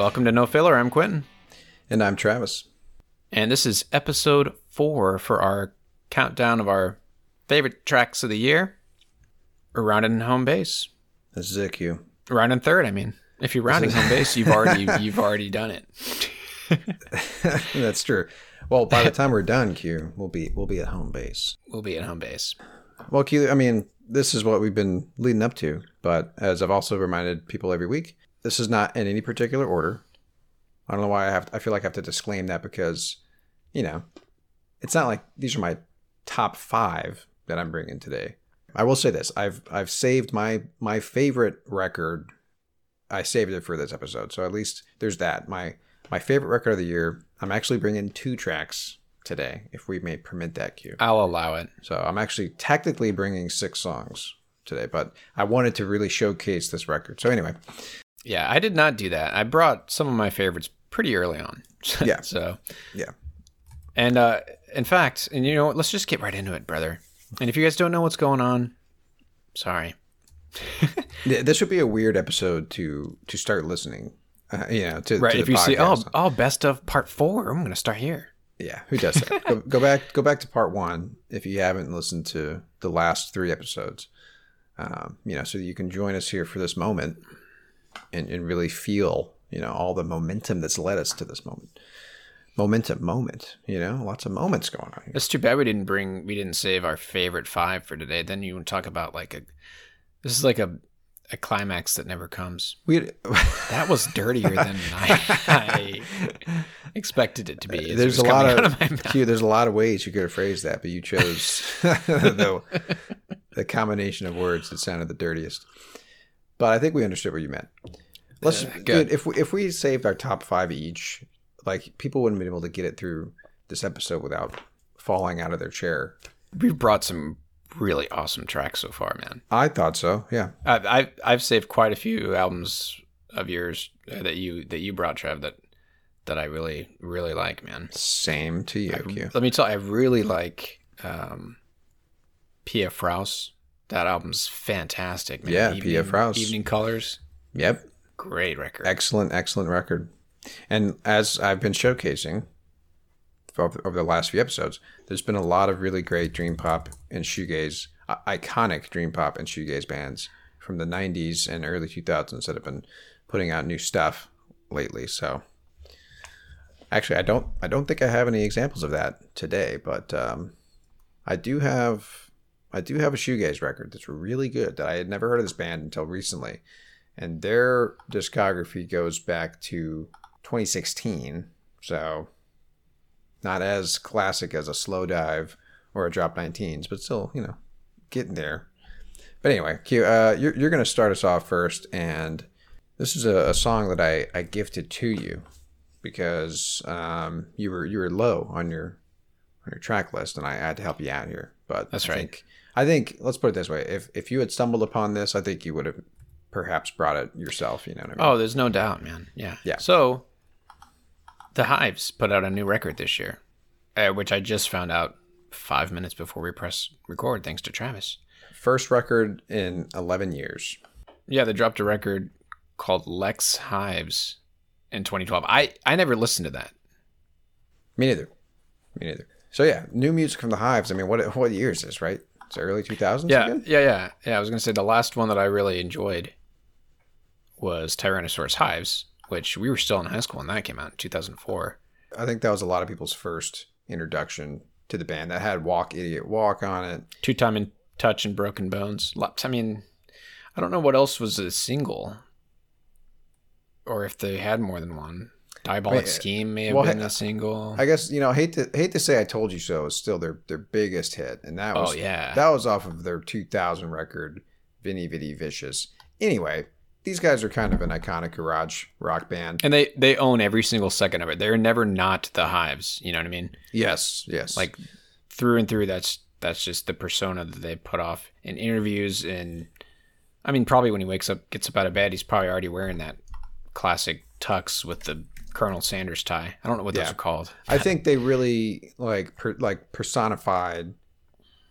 Welcome to No Filler. I'm Quentin. And I'm Travis. And this is episode four for our countdown of our favorite tracks of the year. We're rounding home base. This is it, Q. Rounding third, I mean. If you're rounding home base, you've already you've already done it. That's true. Well, by the time we're done, Q, we'll be we'll be at home base. We'll be at home base. Well, Q, I mean, this is what we've been leading up to, but as I've also reminded people every week, this is not in any particular order. I don't know why I have. To, I feel like I have to disclaim that because, you know, it's not like these are my top five that I'm bringing today. I will say this: I've I've saved my my favorite record. I saved it for this episode, so at least there's that. My my favorite record of the year. I'm actually bringing two tracks today, if we may permit that cue. I'll allow it. So I'm actually technically bringing six songs today, but I wanted to really showcase this record. So anyway, Yeah, I did not do that. I brought some of my favorites pretty early on. Yeah. so yeah, And uh, in fact, and you know what? Let's just get right into it, brother. And if you guys don't know what's going on, sorry. This would be a weird episode to to start listening. Uh, you know, to, Right. to if you see, oh, oh, best of part four, I'm going to start here. Yeah, who does that? go, go back, go back to part one if you haven't listened to the last three episodes. Um, you know, so you can join us here for this moment and, and really feel, you know, all the momentum that's led us to this moment. Momentum, moment. You know, lots of moments going on here. It's too bad we didn't bring, we didn't save our favorite five for today. Then you would talk about like a, this is like a, a climax that never comes. We That was dirtier than I, I expected it to be. there's a lot of, mouth. There's a lot of ways you could have phrased that, but you chose the, the combination of words that sounded the dirtiest. But I think we understood what you meant. Let's good. dude, if we, if we saved our top five each, like people wouldn't be able to get it through this episode without falling out of their chair. We've brought some really awesome tracks so far, man. I thought so. Yeah. I've I've, I've saved quite a few albums of yours uh, that you that you brought, Trev. That that I really really like, man. Same to you, Q. Let me tell you, I really like um, Pia Fraus. That album's fantastic, man. Yeah, Pia Fraus. Evening Colors, Yep. great record. Excellent, excellent record. And as I've been showcasing over, over the last few episodes, there's been a lot of really great dream pop and shoegaze, uh, iconic dream pop and shoegaze bands from the 90s and early 2000s that have been putting out new stuff lately. So actually, I don't, I don't think I have any examples of that today, but um, I do have, I do have a shoegaze record that's really good that I had never heard of this band until recently. And their discography goes back to 2016 so not as classic as a Slowdive or a Drop Nineteens but still you know getting there. But anyway Q, uh, you're, you're going to start us off first. And this is a, a song that I, I gifted to you because um, you were you were low on your on your track list and I had to help you out here. But That's I right. I think let's put it this way if if you had stumbled upon this I think you would have perhaps brought it yourself you know what I mean Oh, there's no doubt, man. Yeah. Yeah. So, the Hives put out a new record this year, uh, which I just found out five minutes before we press record, thanks to Travis. First record in 11 years. Yeah, they dropped a record called Lex Hives in 2012. I, I never listened to that. Me neither. Me neither. So yeah, new music from the Hives. I mean, what what year is this? Right? It's early 2000s. Yeah, again? yeah, yeah. Yeah, I was going to say the last one that I really enjoyed was Tyrannosaurus Hives, which we were still in high school when that came out in 2004. I think that was a lot of people's first introduction to the band. That had "Walk Idiot Walk" on it. Two-Timing Touch and Broken Bones. I mean, I don't know what else was a single, or if they had more than one. Diabolic Wait, Scheme may have well, been I- a single. I guess you know, hate to hate to say I told you so is still their their biggest hit, and that Oh, yeah. that was off of their 2000 record, Veni Vidi Vicious. Anyway, these guys are kind of an iconic garage rock band. And they they own every single second of it. They're never not the Hives. You know what I mean? Yes, yes. Like through and through. That's that's just the persona that they put off in interviews. And I mean, probably when he wakes up, gets up out of bed, he's probably already wearing that classic tux with the Colonel Sanders tie. I don't know what those Yeah. are called. I think they really like per, like personified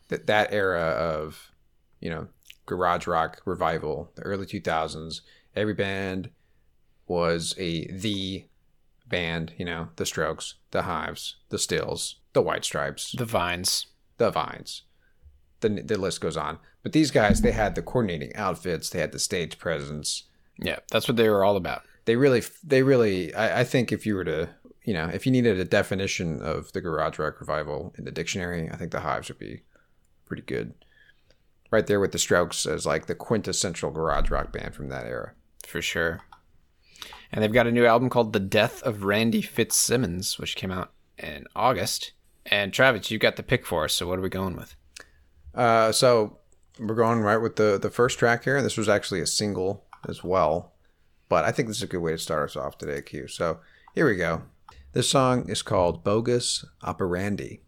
that that era of you know garage rock revival, the early two thousands. Every band was a the band. You know, the Strokes, the Hives, the Stills, the White Stripes, The Vines. the Vines. The the list goes on. But these guys, they had the coordinating outfits, they had the stage presence. Yeah, that's what they were all about. They really they really I, I think if you were to you know if you needed a definition of the garage rock revival in the dictionary i think the hives would be pretty good right there with the strokes as like the quintessential garage rock band from that era for sure. And they've got a new album called The Death of Randy Fitzsimmons, which came out in August. And Travis, you got the pick for us, so what are we going with? uh, so we're going right with the the first track here this was actually a single as well but i think this is a good way to start us off today q. So here we go. This song is called bogus operandi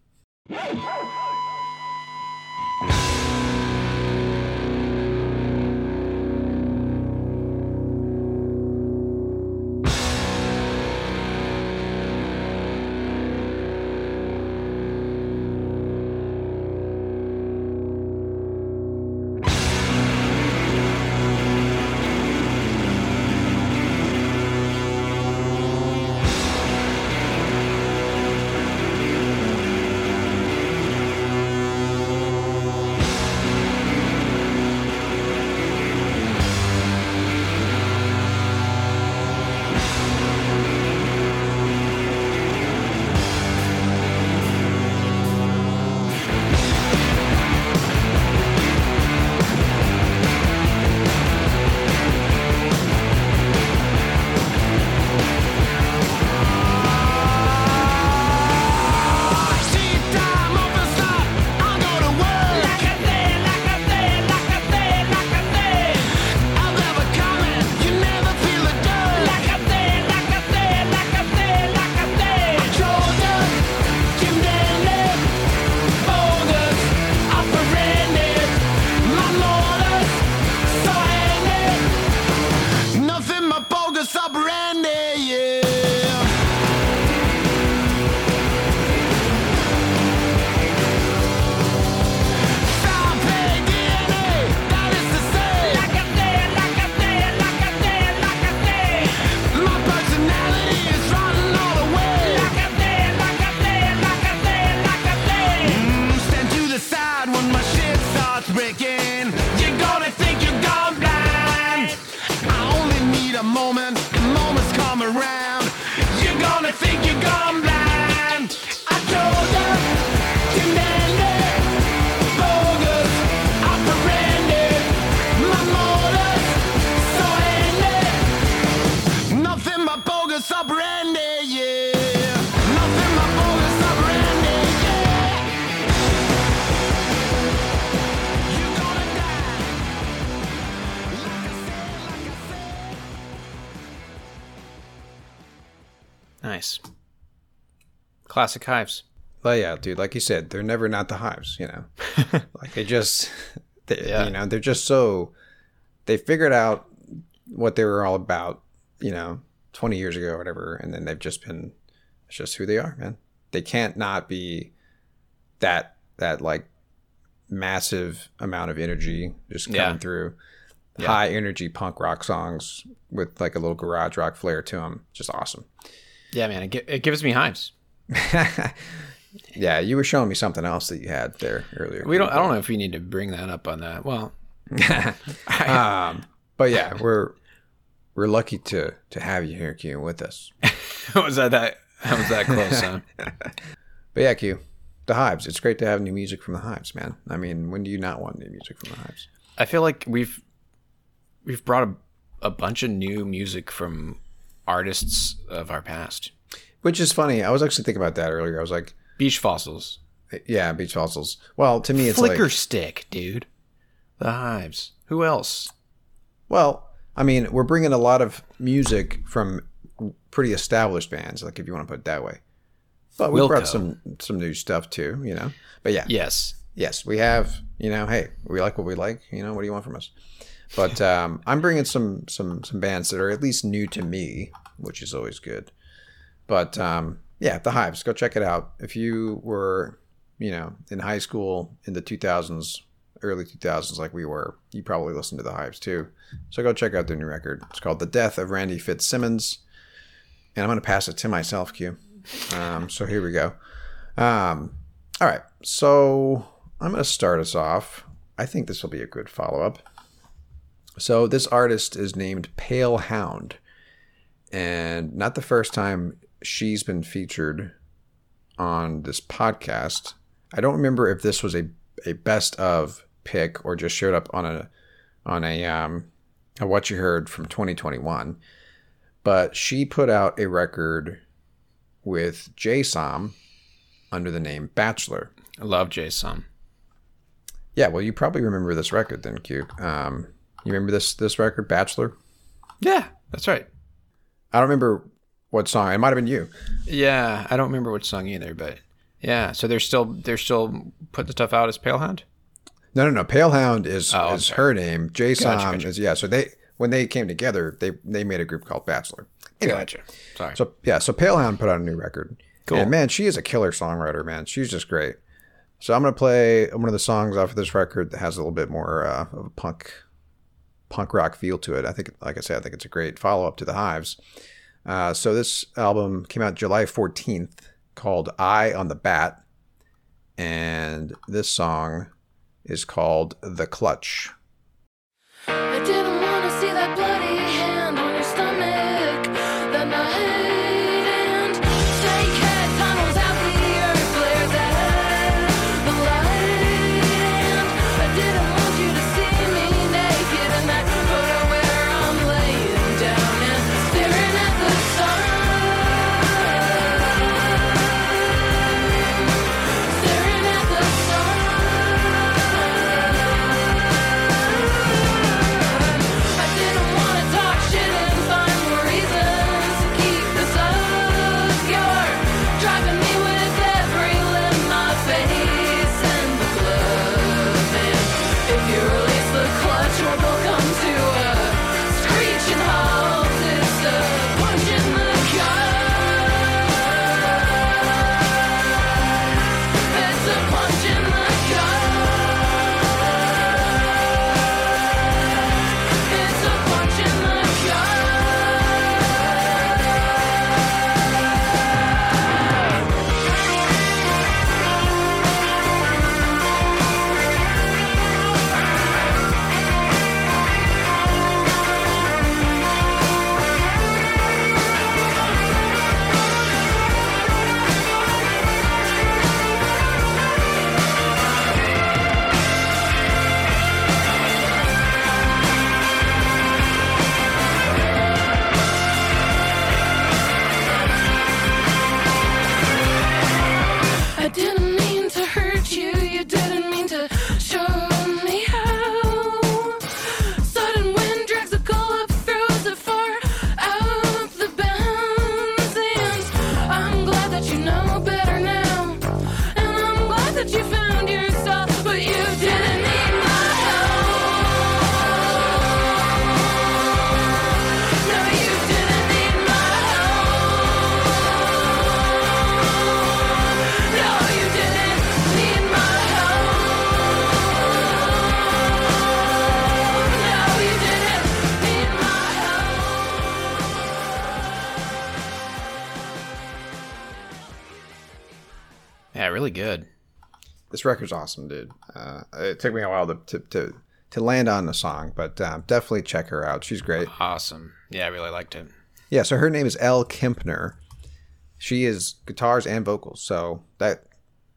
Classic Hives. Well, yeah, dude. Like you said, they're never not the hives. You know, like they just, they, Yeah. you know, they're just so they figured out what they were all about. You know, twenty years ago or whatever, and then they've just been. It's just who they are, man. They can't not be that that like massive amount of energy just coming Yeah. through. Yeah. High energy punk rock songs with like a little garage rock flair to them. Just awesome. Yeah, man, it, gi- it gives me hives. yeah, you were showing me something else that you had there earlier. We don't. I don't know if we need to bring that up on that. Well, um, but yeah, we're we're lucky to to have you here, Q, with us. was that that? That was that close, huh? But yeah, Q, the Hives. It's great to have new music from the Hives, man. I mean, when do you not want new music from the Hives? I feel like we've we've brought a, a bunch of new music from artists of our past. Which is funny. I was actually thinking about that earlier. I was like, Beach fossils, yeah, Beach Fossils. Well, to me, it's flicker like stick, dude. The hives. Who else? Well, I mean, we're bringing a lot of music from pretty established bands, like if you want to put it that way. But we Wilco. brought some some new stuff too, you know. But yeah, Yes. yes, we have. You know, hey, we like what we like. You know, what do you want from us? But um, I'm bringing some some some bands that are at least new to me, which is always good. But um, yeah, the Hives. Go check it out. If you were, you know, in high school in the 2000s, early 2000s, like we were, you probably listened to the Hives too. So go check out their new record. It's called "The Death of Randy Fitzsimmons," and I'm going to pass it to myself, Q. Um, so here we go. Um, all right, so I'm going to start us off. I think this will be a good follow up. So this artist is named Palehound, and not the first time she's been featured on this podcast. I don't remember if this was a, a best of pick or just showed up on a on a um a what you heard from 2021. But she put out a record with Jay Som under the name Bachelor. I love Jay Som. Yeah, well, you probably remember this record then, Q. Um, you remember this this record, Bachelor? Yeah, that's right. I don't remember what song. It might have been you. Yeah, I don't remember which song either, but yeah. So they're still they're still putting stuff out as Palehound. No, no, no. Palehound is Oh, is sorry. her name. Jay Som Gotcha, gotcha. is yeah. So they when they came together, they they made a group called Bachelor. Anyway, Sorry. So yeah, so Palehound put out a new record. Cool. And man, she is a killer songwriter, man. She's just great. So I'm gonna play one of the songs off of this record that has a little bit more uh, of a punk punk rock feel to it. I think, like I said, I think it's a great follow up to the Hives. Uh, so this album came out July 14th, called "Eye on the Bat," and this song is called "The Clutch." This record's awesome, dude. Uh, it took me a while to to, to, to land on the song, but um, definitely check her out. She's great. Awesome. Yeah, I really liked it. Yeah, so her name is Elle Kempner. She is guitars and vocals. So that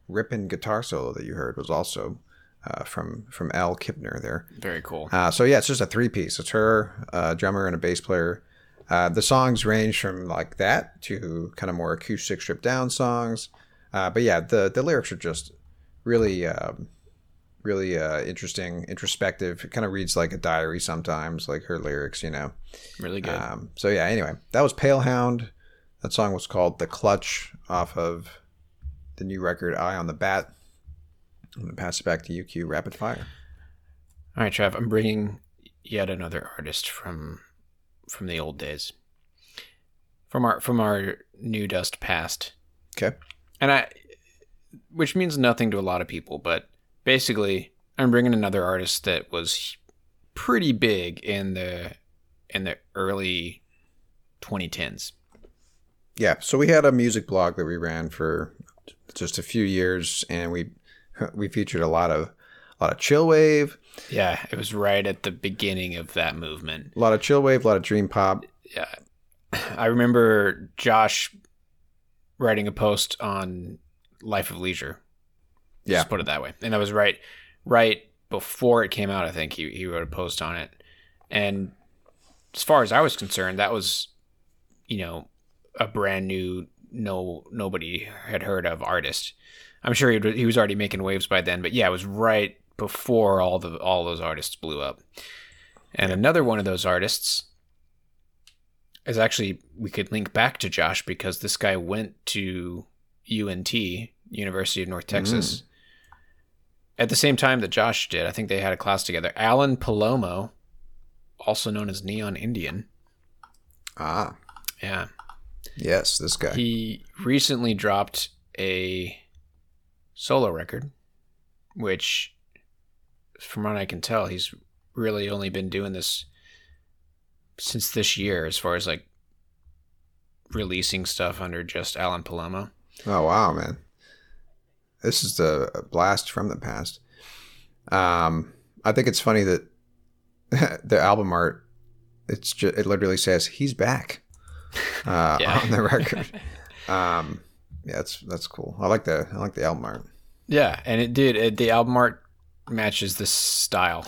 ripping guitar solo that you heard was also uh, from from Elle Kempner there. Very cool. Uh, so yeah, it's just a three piece. It's her, a drummer, and a bass player. Uh, the songs range from like that to kind of more acoustic, stripped down songs. Uh, but yeah, the the lyrics are just really um, really uh, interesting, introspective. It kind of reads like a diary sometimes, like her lyrics, you know. Really good. Um, so yeah. Anyway, that was Palehound. That song was called "The Clutch" off of the new record "Eye on the Bat." I'm gonna pass it back to UQ. Rapid fire. All right, Trav, I'm bringing yet another artist from from the old days, from our from our new dust past, Okay. and I, which means nothing to a lot of people, but basically, I'm bringing another artist that was pretty big in the in the early 2010s. Yeah. So we had a music blog that we ran for just a few years, and we we featured a lot of a lot of chill wave, Yeah, it was right at the beginning of that movement. a lot of chill wave, a lot of dream pop. yeah, I remember Josh writing a post on Life of Leisure. Yeah. Just put it that way. And that was right right before it came out, I think he, he wrote a post on it. And as far as I was concerned, that was, you know, a brand new no nobody had heard of artist. I'm sure he, he was already making waves by then, but yeah, it was right before all the all those artists blew up. And another one of those artists is actually we could link back to Josh because this guy went to UNT, University of North Texas, at the same time that Josh did. I think they had a class together. Alan Palomo, also known as Neon Indian. Ah, Yeah. yes, this guy. He recently dropped a solo record, which, from what I can tell, he's really only been doing this since this year, as far as like releasing stuff under just Alan Palomo. Oh wow, man! This is the a blast from the past. Um, I think it's funny that the album art it's just, it literally says he's back uh, Yeah. on the record. um, yeah, that's that's cool. I like the I like the album art. Yeah, and it did. It, the album art matches the style.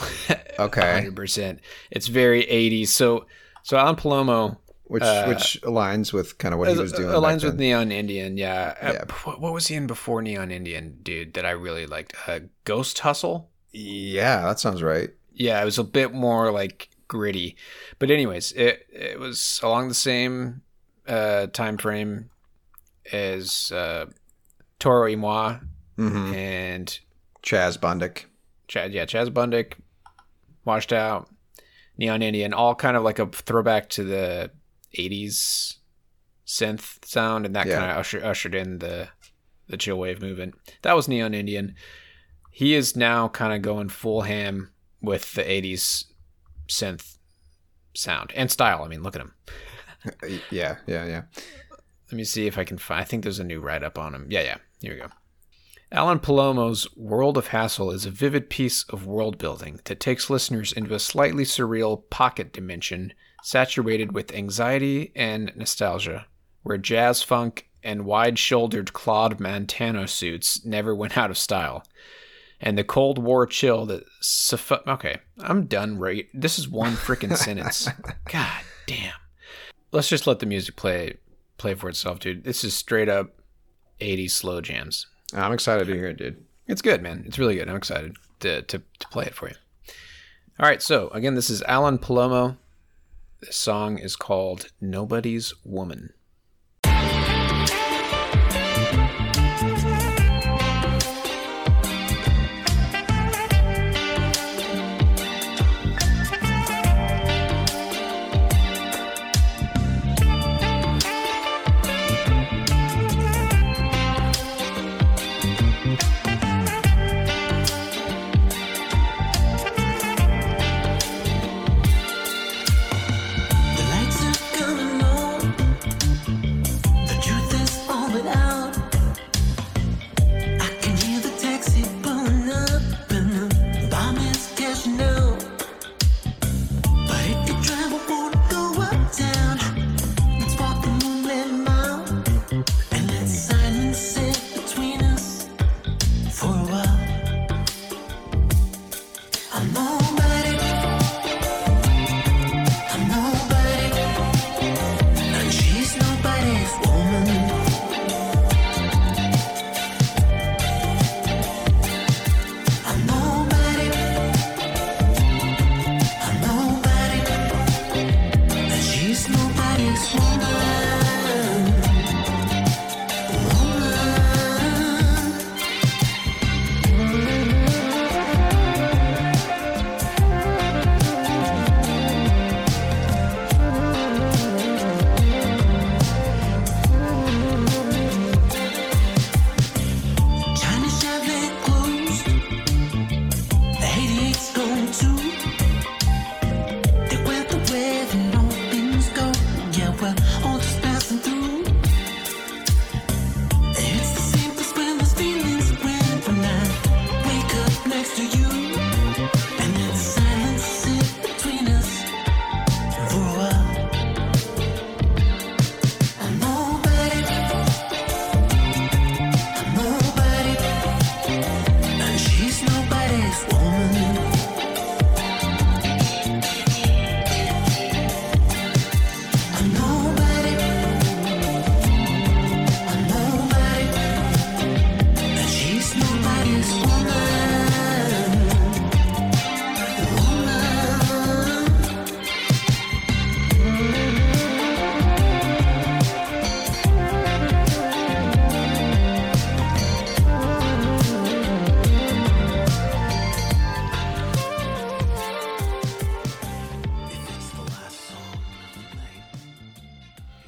Okay. hundred percent. It's very '80s. So, so Alan Palomo Which Uh, which aligns with kind of what he was doing. aligns with. Neon Indian. Yeah. Uh, Yeah. what, what was he in before Neon Indian, dude? That I really liked. Uh, Ghosthustler. Yeah, that sounds right. Yeah, it was a bit more like gritty, but anyways, it it was along the same uh, time frame as uh, Toro y Moi hmm and Chaz Bundick. Chad, yeah, Chaz Bundick, washed out, Neon Indian, all kind of like a throwback to the '80s synth sound, and that Yeah. kind of usher, ushered in the the chill wave movement. That was Neon Indian. He is now kind of going full ham with the '80s synth sound and style. I mean, look at him. Yeah, yeah, yeah. Let me see if I can find. I think there's a new write up on him. Yeah, yeah. Here we go. Alan Palomo's World of Hassle is a vivid piece of world building that takes listeners into a slightly surreal pocket dimension saturated with anxiety and nostalgia, where jazz funk and wide shouldered Claude Montana suits never went out of style. And the Cold War chill that. Suffu- okay, I'm done. Right, this is one freaking sentence. God damn. Let's just let the music play play for itself, dude. This is straight up 80s slow jams. I'm excited to hear it, dude. It's good, man. It's really good. I'm excited to, to, to play it for you. All right, so again, this is Alan Palomo. This song is called Nobody's Woman.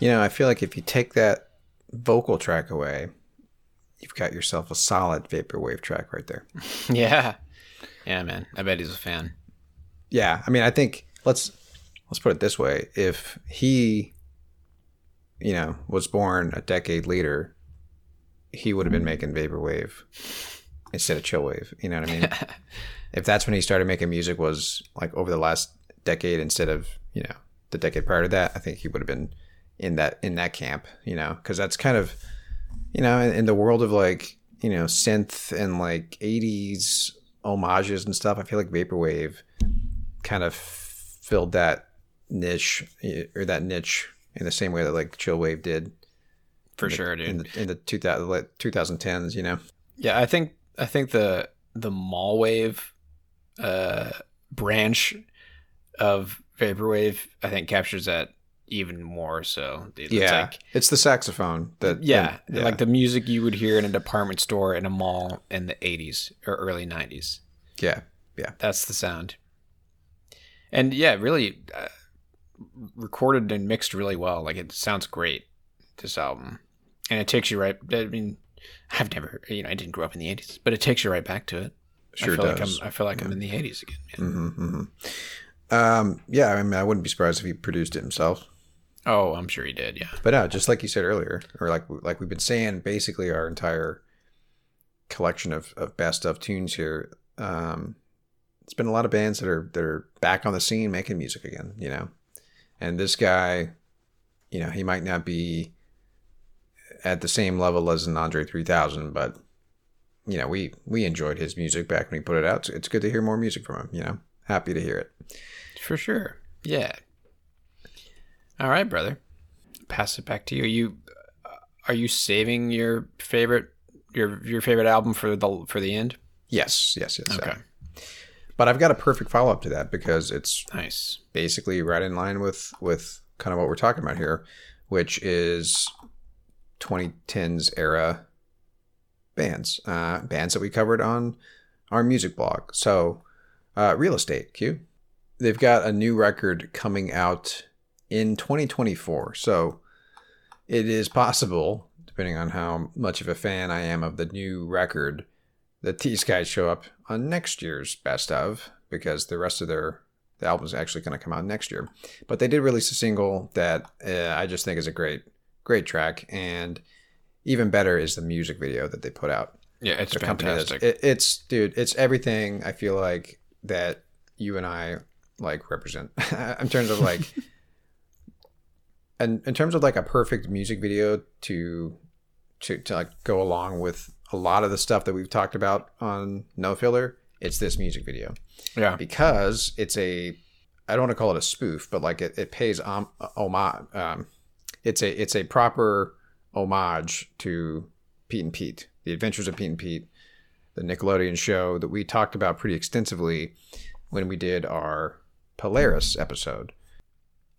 You know, I feel like if you take that vocal track away, you've got yourself a solid vaporwave track right there. Yeah. Yeah, man. I bet he's a fan. Yeah, I mean, I think let's let's put it this way: if he, you know, was born a decade later, he would have been making vaporwave instead of chillwave. You know what I mean? if that's when he started making music was like over the last decade instead of you know the decade prior to that, I think he would have been in that in that camp. You know, because that's kind of you know in, in the world of like you know synth and like 80s homages and stuff i feel like vaporwave kind of filled that niche or that niche in the same way that like chillwave did For sure, dude. in the in the 2000, like 2010s you know Yeah, I think I think the the mall wave uh branch of vaporwave I think captures that even more so. Dude. It's yeah like, it's the saxophone that yeah, yeah. like the music you would hear in a department store in a mall in the 80s or early 90s. yeah yeah That's the sound. And yeah, really uh, recorded and mixed really well. Like it sounds great this album. And it takes you right I mean I've never, you know, I didn't grow up in the 80s, but it takes you right back to it. Sure I feel does. like I'm I feel like I'm in the 80s again. man. hmm um yeah i mean i wouldn't be surprised if he produced it himself Oh, I'm sure he did. Yeah. But no, just like you said earlier, or like like we've been saying, basically our entire collection of, of best of tunes here. Um, it's been a lot of bands that are that are back on the scene making music again, you know. And this guy, you know, he might not be at the same level as an Andre 3000, but you know, we we enjoyed his music back when he put it out. So it's good to hear more music from him. You know, happy to hear it. For sure. Yeah. All right, brother. Pass it back to you. Are You are you saving your favorite your your favorite album for the for the end? Yes, yes, yes. Okay. But I've got a perfect follow up to that because it's Nice. basically right in line with with kind of what we're talking about here, which is 2010s era bands, uh, bands that we covered on our music blog. So, uh, real estate, Q. They've got a new record coming out in 2024. So, it is possible, depending on how much of a fan I am of the new record, that these guys show up on next year's best of because the rest of their the album's actually going to come out next year. But they did release a single that uh, I just think is a great great track and even better is the music video that they put out. Yeah, it's Their company does. fantastic. It, it's dude, it's everything I feel like that you and I like represent in terms of like and in terms of like a perfect music video to to to like go along with a lot of the stuff that we've talked about on No Filler, it's this music video yeah. because it's a I don't want to call it a spoof, but like it, it pays um, homage. Um, it's a it's a proper homage to Pete and Pete, The Adventures of Pete and Pete, the Nickelodeon show that we talked about pretty extensively when we did our Polaris episode.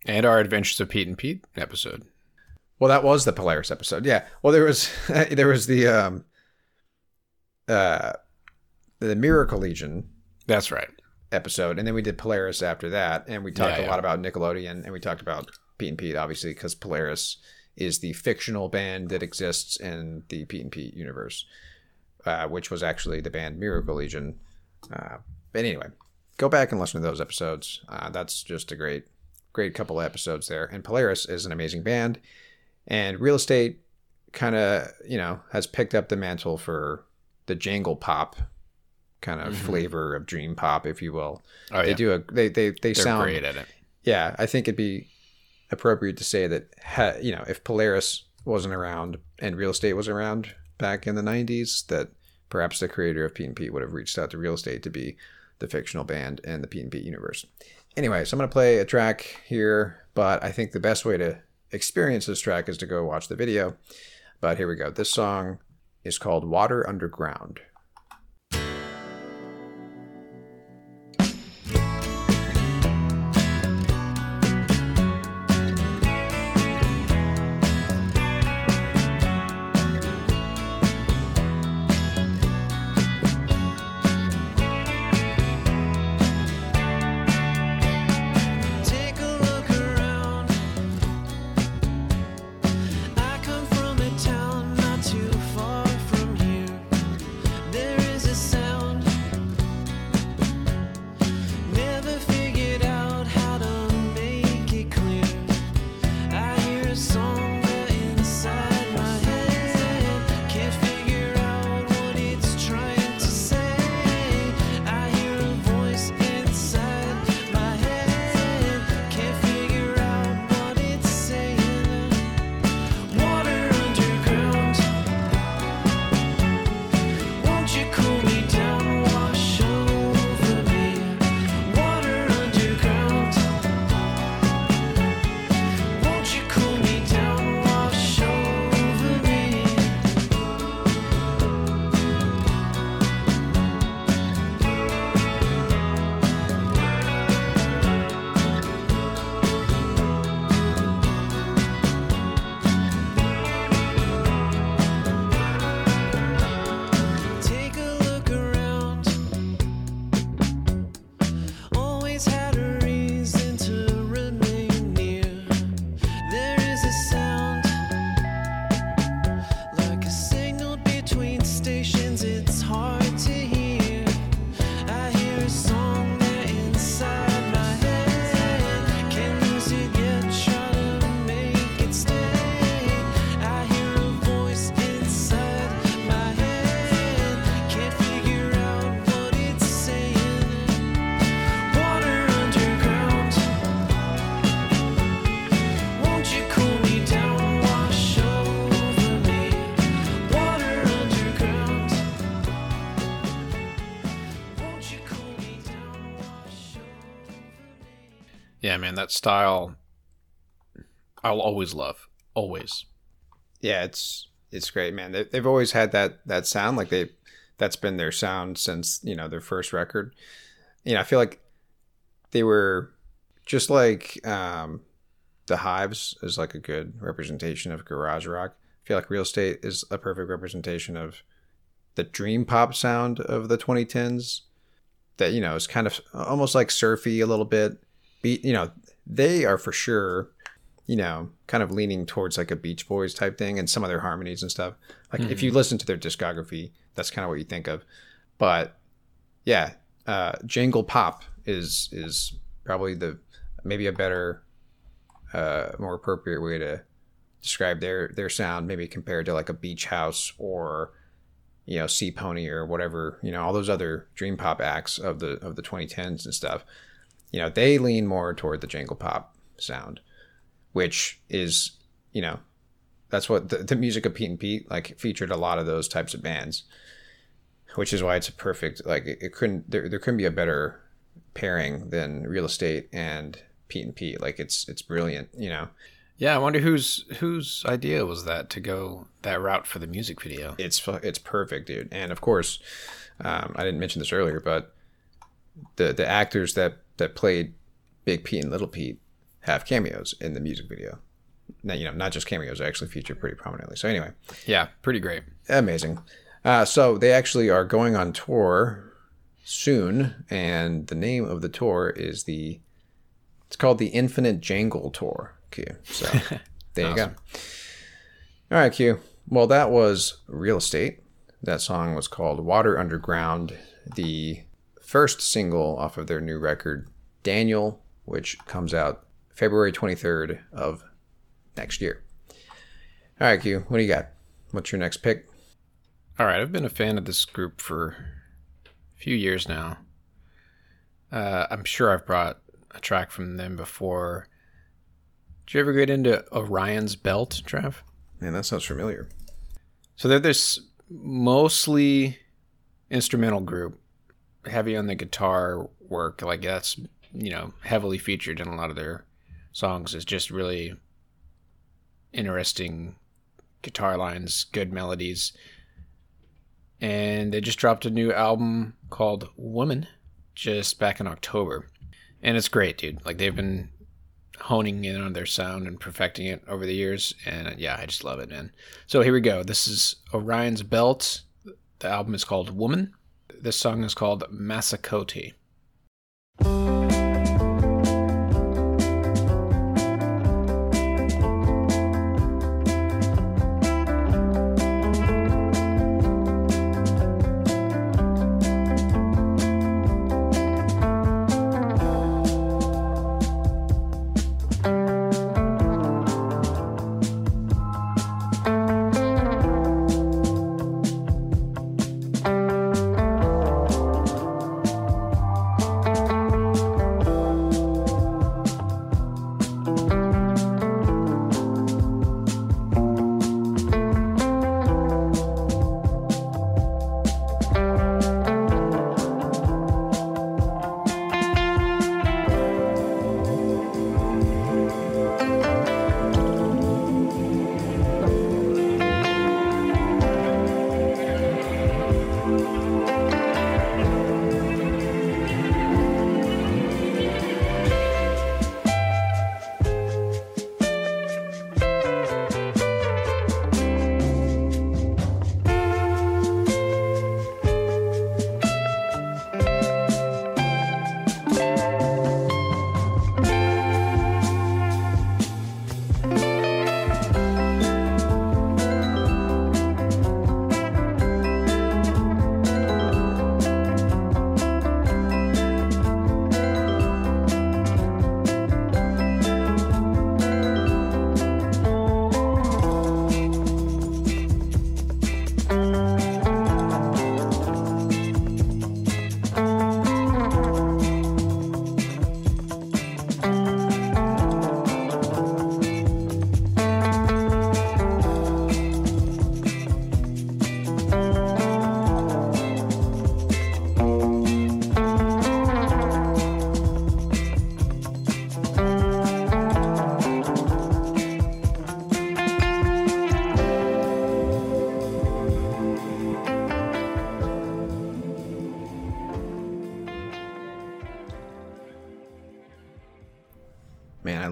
And our Adventures of Pete and Pete episode. Well, that was the Polaris episode. Yeah. Well, there was there was the um uh the Miracle Legion That's right. episode, and then we did Polaris after that, and we talked Yeah, a yeah. lot about Nickelodeon, and we talked about Pete and Pete, obviously, because Polaris is the fictional band that exists in the Pete and Pete universe, uh, which was actually the band Miracle Legion. Uh, but anyway, go back and listen to those episodes. Uh, that's just a great, great couple of episodes there. And Polaris is an amazing band, and Real Estate kind of you know has picked up the mantle for the jangle pop kind of flavor of dream pop, if you will. Mm-hmm. Oh, They yeah. do a they they they They're sound great at it. yeah. I think it'd be appropriate to say that ha, you know if Polaris wasn't around and Real Estate was around back in the '90s, that perhaps the creator of P and P would have reached out to Real Estate to be the fictional band in the P and P universe. Anyway, so I'm gonna play a track here, but I think the best way to experience this track is to go watch the video. But here we go. This song is called Water Underground. Style I'll always love. Always. yeah, it's it's great, man. They, they've always had that that sound. Like they, that's been their sound since you know their first record. You know, I feel like they were just like um, the Hives is like a good representation of garage rock. I feel like Real Estate is a perfect representation of the dream pop sound of the 2010s. That you know is kind of almost like surfy a little bit. Beat, you know, they are for sure you know, kind of leaning towards like a Beach Boys type thing and some of their harmonies and stuff. Like if you listen to their discography, that's kind of what you think of. But yeah, uh, Jangle Pop is is probably the maybe a better, uh, more appropriate way to describe their their sound. Maybe compared to like a Beach House or you know Seapony or whatever you know all those other dream pop acts of the of the 2010s and stuff. You know they lean more toward the Jangle Pop sound which is you know that's what the, the music of Pete and Pete like featured a lot of those types of bands, which is why it's a perfect like it, it couldn't there there couldn't be a better pairing than Real Estate and Pete and Pete. Like it's it's brilliant, you know. Yeah, I wonder whose whose idea was that to go that route for the music video. It's it's perfect, dude. And of course, um, I didn't mention this earlier, but the the actors that that played Big Pete and Little Pete have cameos in the music video. Now, you know, not just cameos, they actually feature pretty prominently. So anyway, Yeah, pretty great. amazing. Uh, so they actually are going on tour soon, and the name of the tour is the it's called the Infinite Jangle Tour. Q. So there you go. All right, Q. Well, that was Real Estate. That song was called Water Underground, the first single off of their new record, Daniel, which comes out February 23rd of next year. All right, Q. What do you got? What's your next pick? All right, I've been a fan of this group for a few years now. Uh, I'm sure I've brought a track from them before. Did you ever get into Orions Belte, Trav? Man, that sounds familiar. So they're this mostly instrumental group, heavy on the guitar work. Like that's you know heavily featured in a lot of their songs. Is just really interesting guitar lines, good melodies, and they just dropped a new album called Woman just back in October, and it's great, dude. Like they've been honing in on their sound and perfecting it over the years. And uh, yeah, I just love it, man. So here we go. This is Orions Belte. The album is called Woman. This song is called Masacote.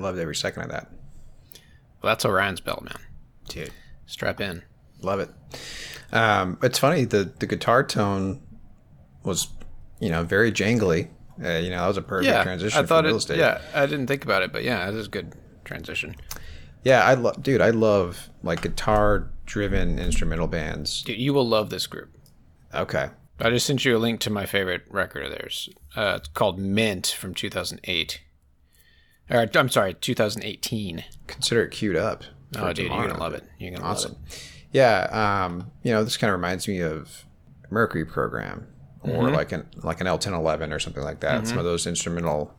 Loved every second of that. Well, that's Orions Belte, man. Dude. Strap in. Love it. Um, it's funny the the guitar tone was, you know, very jangly. Uh, you know, that was a perfect Yeah, transition I thought real it. estate. Yeah, I didn't think about it, but yeah, it is a good transition. yeah. I love, dude. I love like guitar driven instrumental bands. Dude, you will love this group. Okay, I just sent you a link to my favorite record of theirs. Uh, it's called Mint from 2008. Or, I'm sorry, 2018. consider it queued up. Oh, dude, you're gonna love it. You're gonna Awesome. love it. Yeah, um, you know, this kind of reminds me of Mercury Program or Mm-hmm. like an like an El Ten Eleven or something like that. Some of those instrumental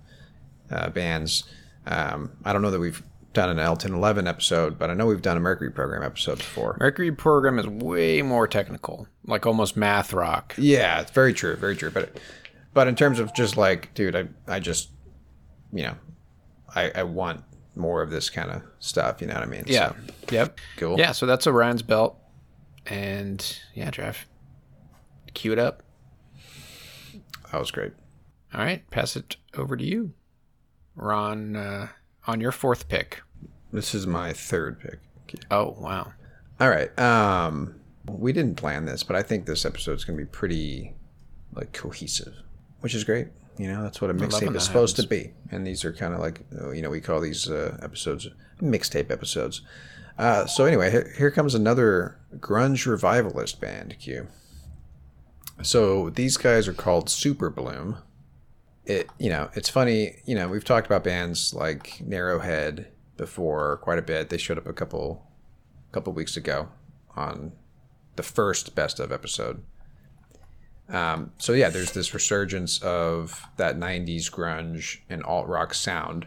uh, bands. Um, I don't know that we've done an El Ten Eleven episode, but I know we've done a Mercury Program episode before. Mercury Program is way more technical, like almost math rock. Yeah, it's very true, very true. But but in terms of just like, dude, I I just you know, I I want more of this kind of stuff. You know what I mean? Yeah. So, Yep. cool. Yeah, so that's Orions Belte. And yeah, Jeff. Cue it up. that was great. All right, pass it over to you. Ron uh, on your fourth pick. This is my third pick. Oh wow. All right. Um, we didn't plan this, but I think this episode's gonna be pretty like cohesive, which is great. You know, that's what a mixtape is supposed to be. And these are kind of like, uh, you know, we call these uh, episodes mixtape episodes. Uh, so anyway, here, here comes another grunge revivalist band. Q. So these guys are called Superbloom. It, you know, it's funny. You know, we've talked about bands like Narrowhead before quite a bit. They showed up a couple, couple weeks ago on the first best of episode. Um, so yeah, there's this resurgence of that '90s grunge and alt rock sound,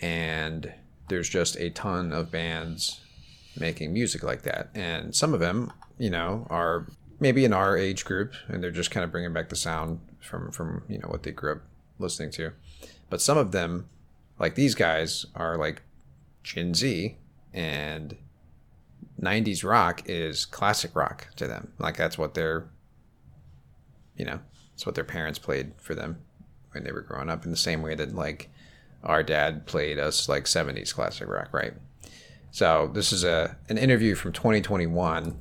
and there's just a ton of bands making music like that, and some of them, you know, are maybe in our age group, and they're just kind of bringing back the sound from from you know what they grew up listening to, but some of them, like these guys, are like Gen Z, and 90s rock is classic rock to them. Like that's what they're you know, it's what their parents played for them when they were growing up in the same way that like our dad played us like 70s classic rock, right? So this is a an interview from 2021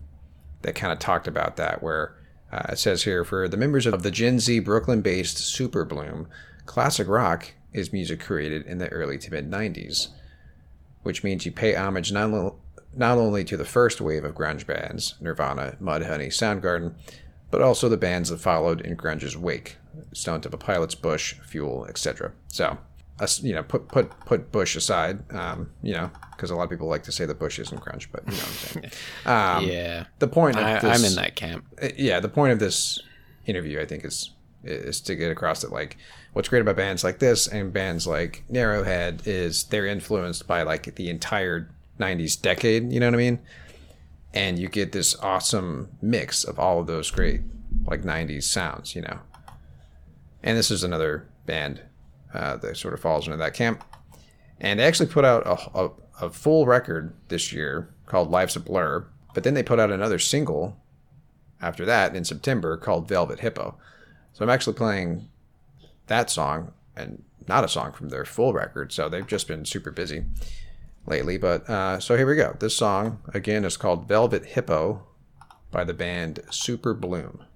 that kind of talked about that where uh, it says here for the members of the Gen Z Brooklyn-based Superbloom, classic rock is music created in the early to mid 90s, which means you pay homage not, not only to the first wave of grunge bands, Nirvana, Mudhoney, Soundgarden, but also the bands that followed in grunge's wake, Stone Temple Pilots, Bush, Fuel, etc. So, us, you know, put put put Bush aside, um, you know, because a lot of people like to say that Bush isn't grunge, but you know what I'm saying. Um, yeah. The point of I, this, I'm in that camp. uh, yeah, the point of this interview, I think, is is to get across that like what's great about bands like this and bands like Narrowhead is they're influenced by like the entire '90s decade. You know what I mean? And you get this awesome mix of all of those great like '90s sounds. You know, and this is another band uh, that sort of falls into that camp. And they actually put out a, a, a full record this year called Life's a Blur, but then they put out another single after that in September called Velvet Hippo. So I'm actually playing that song and not a song from their full record. So they've just been super busy lately. But uh, so here we go. This song again is called Velvet Hippo by the band Superbloom.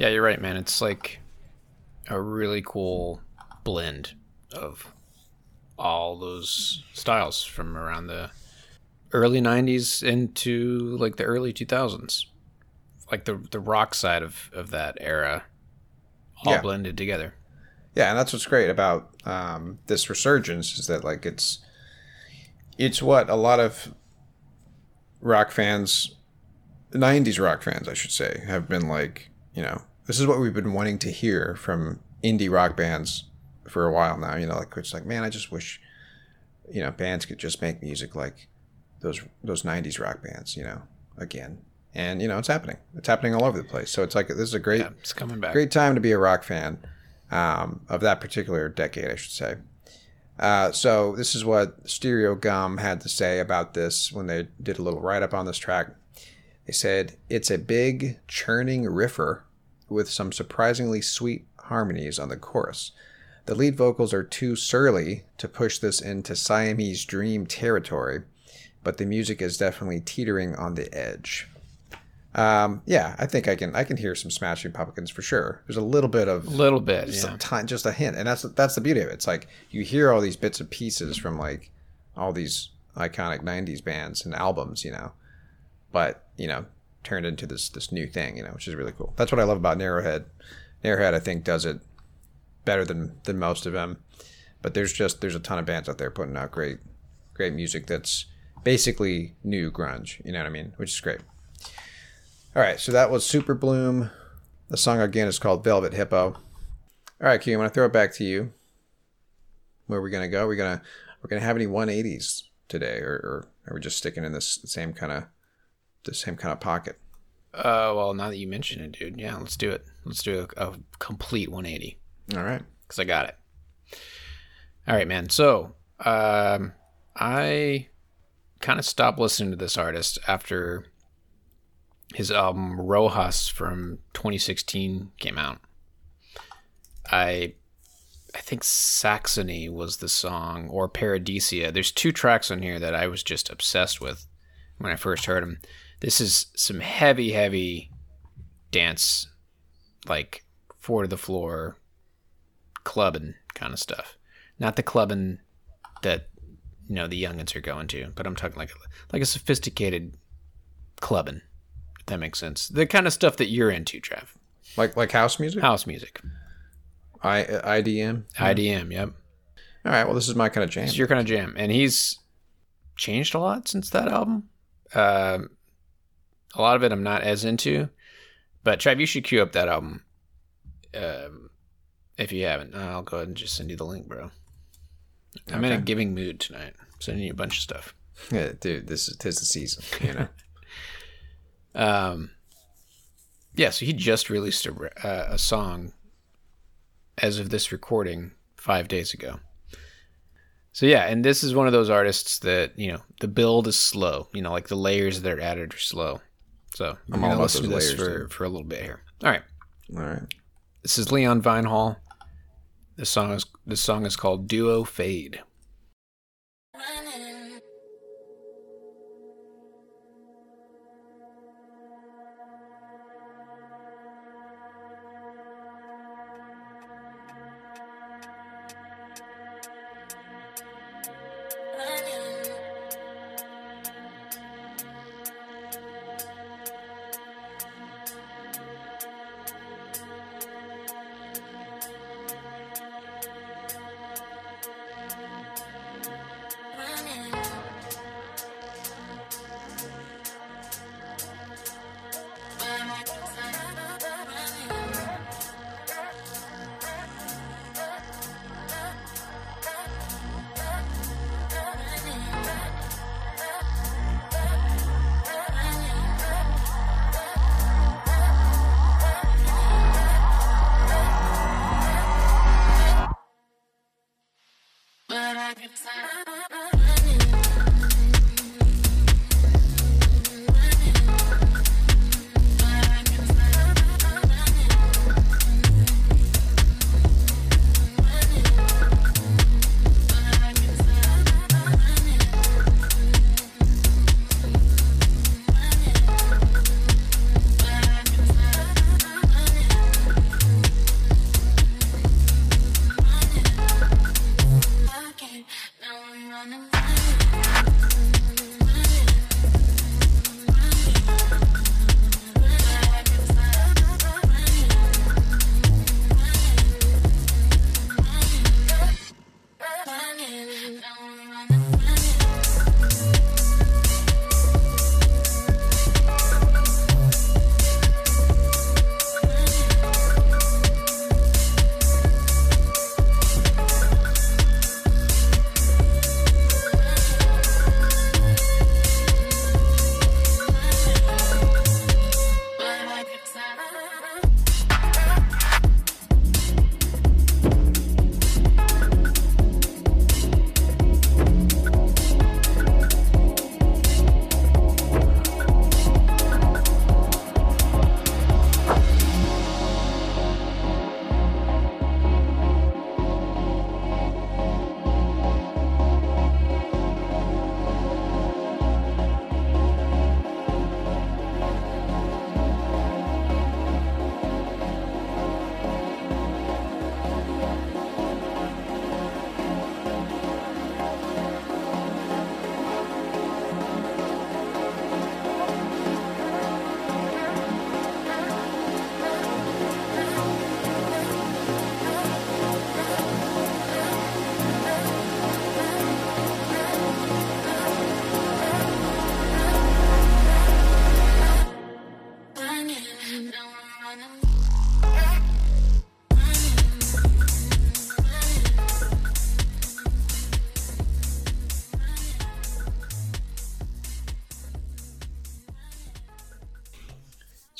Yeah, you're right, man. It's like a really cool blend of all those styles from around the early 90s into like the early 2000s. Like the the rock side of of that era all Yeah. blended together. Yeah, and that's what's great about um, this resurgence is that like it's it's what a lot of rock fans, '90s rock fans, I should say, have been like. You know, this is what we've been wanting to hear from indie rock bands for a while now. You know, like it's like, man, I just wish you know bands could just make music like those those '90s rock bands. You know, again, and you know it's happening. It's happening all over the place. So it's like this is a great Yeah, it's coming back. great time to be a rock fan um, of that particular decade, I should say. Uh, so this is what Stereogum had to say about this when they did a little write up on this track. They said it's a big churning riffer with some surprisingly sweet harmonies on the chorus. The lead vocals are too surly to push this into Siamese dream territory, but the music is definitely teetering on the edge. Um, yeah, I think I can I can hear some Smashing Pumpkins for sure. There's a little bit of A little bit, just yeah. a just a hint, and that's that's the beauty of it. It's like you hear all these bits and pieces from like all these iconic '90s bands and albums, you know, but you know, turned into this this new thing, you know, which is really cool. That's what I love about Narrowhead. Narrowhead, I think, does it better than than most of them. But there's just there's a ton of bands out there putting out great great music that's basically new grunge. You know what I mean? Which is great. All right, so that was Superbloom. The song again is called Velvet Hippo. All right, Q, I'm gonna throw it back to you. Where are we gonna go? We're gonna we're gonna have any 180s today, or, or are we just sticking in this same kind of the same kind of pocket? Uh, well, now that you mention it, dude, yeah, let's do it. Let's do a, a complete 180 All right. because I got it. All right, man. So, um, I kind of stopped listening to this artist after his album Rojus from 2016 came out. I I think Saxony was the song or Paradisea. There's two tracks on here that I was just obsessed with when I first heard them. This is some heavy, heavy dance, like four to the floor, clubbing kind of stuff. Not the clubbing that you know the youngins are going to, but I'm talking like like a sophisticated clubbing. If that makes sense. The kind of stuff that you're into, Trev. Like like house music? House music, I IDM. IDM. Yep. All right. Well, this is my kind of jam. It's your kind of jam, and he's changed a lot since that album. Um, a lot of it I'm not as into, but Trev, you should queue up that album. Um, if you haven't, I'll go ahead and just send you the link, bro. I'm in a giving mood tonight. I'm sending you a bunch of stuff. Yeah, dude, this is tis the season. You know. Um, yeah, so he just released a, uh, a song as of this recording five days ago. So yeah, and this is one of those artists that you know the build is slow. You know, like the layers that are added are slow. So I'm, all about listen to this layers, for dude. for a little bit here. All right, All right. this is Leon Vynehall. This song is this song is called Duofade.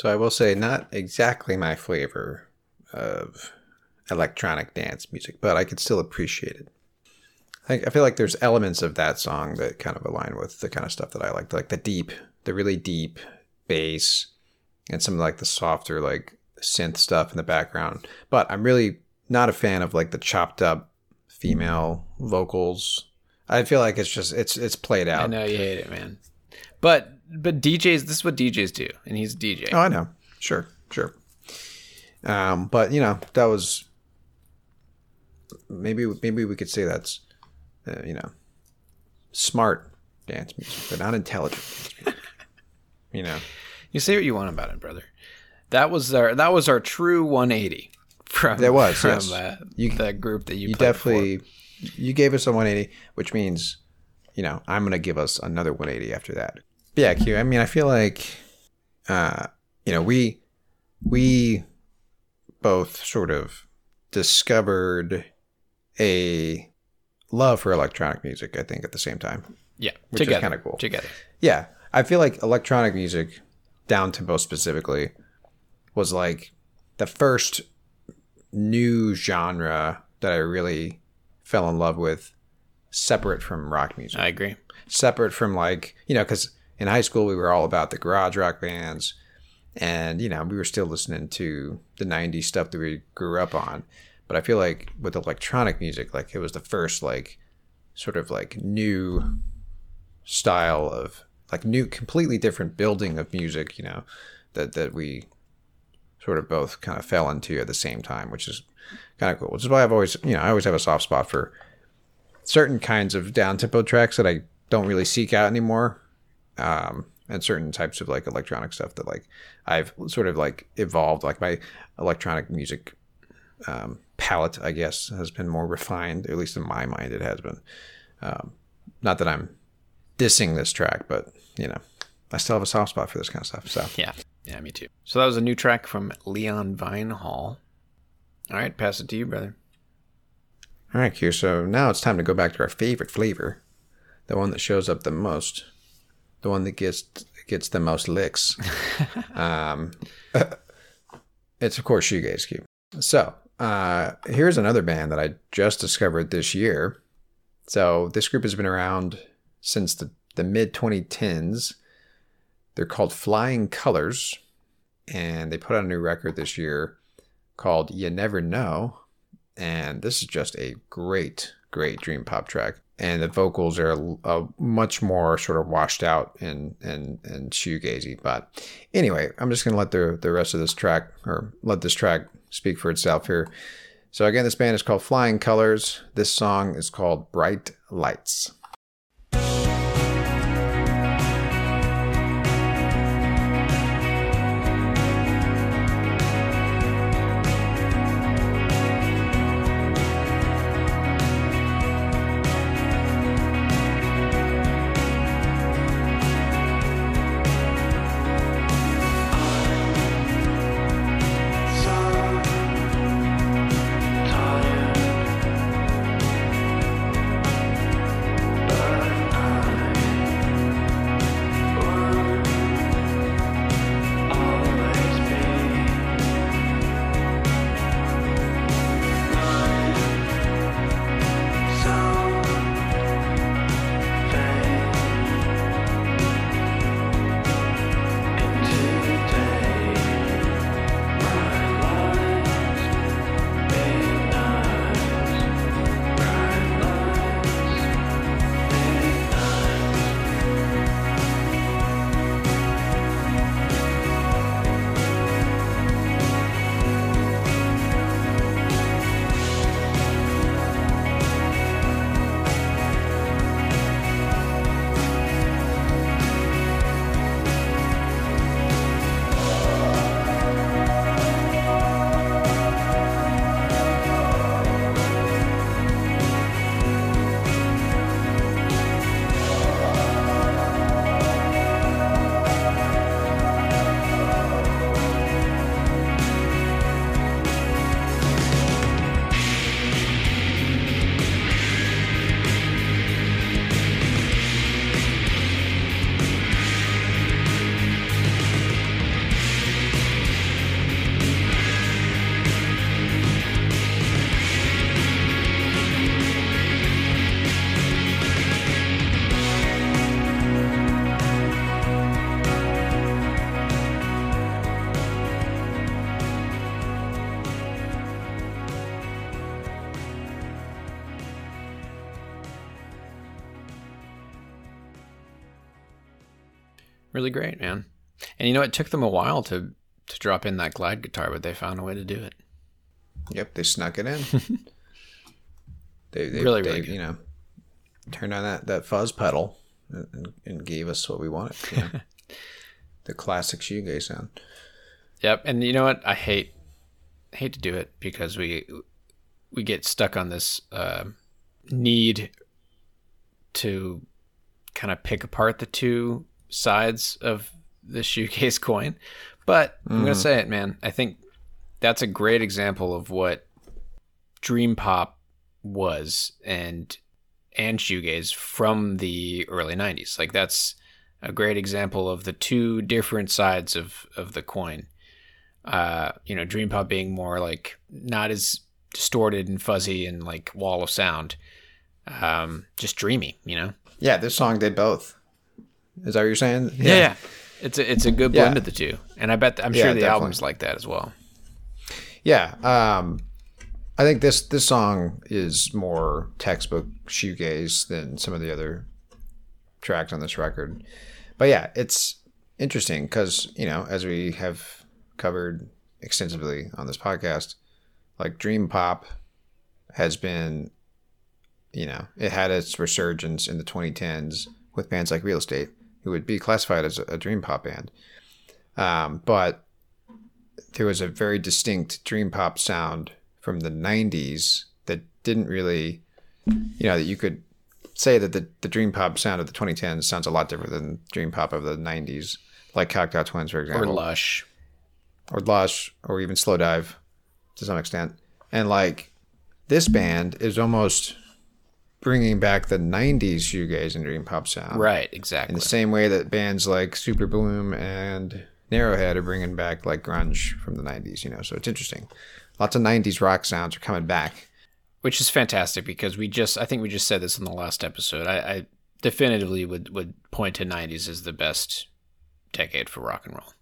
So I will say, not exactly my flavor of electronic dance music, but I could still appreciate it. I, I feel like there's elements of that song that kind of align with the kind of stuff that I like, like the deep, the really deep bass, and some like the softer like synth stuff in the background. But I'm really not a fan of like the chopped up female vocals. I feel like it's just it's it's played out. I know you hate it, man. But but DJs, this is what DJs do, and he's a DJ. Oh, I know. Sure, sure. Um, but you know, that was maybe maybe we could say that's uh, you know smart dance music, but not intelligent. You know, You say what you want about it, brother. That was our that was our true 180 from That was, from yes. uh, You- the group that you, you definitely you gave us a 180, which means you know I'm gonna give us another 180 after that. Yeah, Q. I mean, I feel like uh, you know we we both sort of discovered a love for electronic music. I think at the same time. yeah which is together kinda cool. together. Yeah, I feel like electronic music, down tempo specifically, was like the first new genre that I really fell in love with, separate from rock music, I agree. separate from like you know, because in high school we were all about the garage rock bands, and you know we were still listening to the '90s stuff that we grew up on, but I feel like with electronic music, like it was the first like sort of like new style of like new completely different building of music you know that that we sort of both kind of fell into at the same time which is kind of cool which is why i've always you know i always have a soft spot for certain kinds of down tempo tracks that i don't really seek out anymore um and certain types of like electronic stuff that like i've sort of like evolved like my electronic music um palette i guess has been more refined at least in my mind it has been um not that i'm dissing this track, but you know, I still have a soft spot for this kind of stuff. So Yeah. Yeah, me too. So that was a new track from Leon Vynehall. All right, pass it to you, brother. all right, Q. So now it's time to go back to our favorite flavor, the one that shows up the most, the one that gets gets the most licks. um, it's of course shoegaze Q. So uh, here's another band that I just discovered this year. So this group has been around since the, the mid 2010s. They're called Flyying Colours, and they put out a new record this year called You Never Know. And this is just a great, great dream pop track. And the vocals are a uh, much more sort of washed out and and and shoegazy. But anyway, I'm just gonna let the the rest of this track or let this track speak for itself here. So again, this band is called Flyying Colours. This song is called Bright Lights. Really great, man. And you know, it took them a while to to drop in that glide guitar, but they found a way to do it. Yep, they snuck it in. they, they Really, they, really good. you know turned on that that fuzz pedal and, and gave us what we wanted. You know? the classic shoegaze sound. Yep, and you know what? I hate hate to do it because we we get stuck on this uh, need to kind of pick apart the two sides of the shoegaze coin. But I'm gonna say it, man. I think that's a great example of what dream pop was and and shoegaze from the early 90s. Like that's a great example of the two different sides of of the coin uh, you know, dream pop being more like not as distorted and fuzzy and like wall of sound, um, just dreamy, you know. Yeah, this song did both. Is that what you're saying? Yeah. It's a it's a good Yeah. blend of the two, and I bet I'm Yeah, sure the definitely. album's like that as well. Yeah, um, I think this this song is more textbook shoegaze than some of the other tracks on this record. But yeah, it's interesting because you know, as we have covered extensively on this podcast, like dream pop has been, you know, it had its resurgence in the 2010s with bands like Real Estate, who would be classified as a, dream pop band. Um, but there was a very distinct dream pop sound from the 90s that didn't really you know that you could say that the, the dream pop sound of the 2010s sounds a lot different than dream pop of the 90s like Cocteau Twins for example. Or lush. or lush or even Slowdive to some extent and like this band is almost bringing back the 90s shoegaze and dream pop sound Right, exactly. in the same way that bands like Superbloom and Narrowhead are bringing back like grunge from the 90s, you know. So it's interesting. Lots of 90s rock sounds are coming back. Which is fantastic because we just I think we just said this in the last episode. I, I definitively would would point to 90s as the best decade for rock and roll.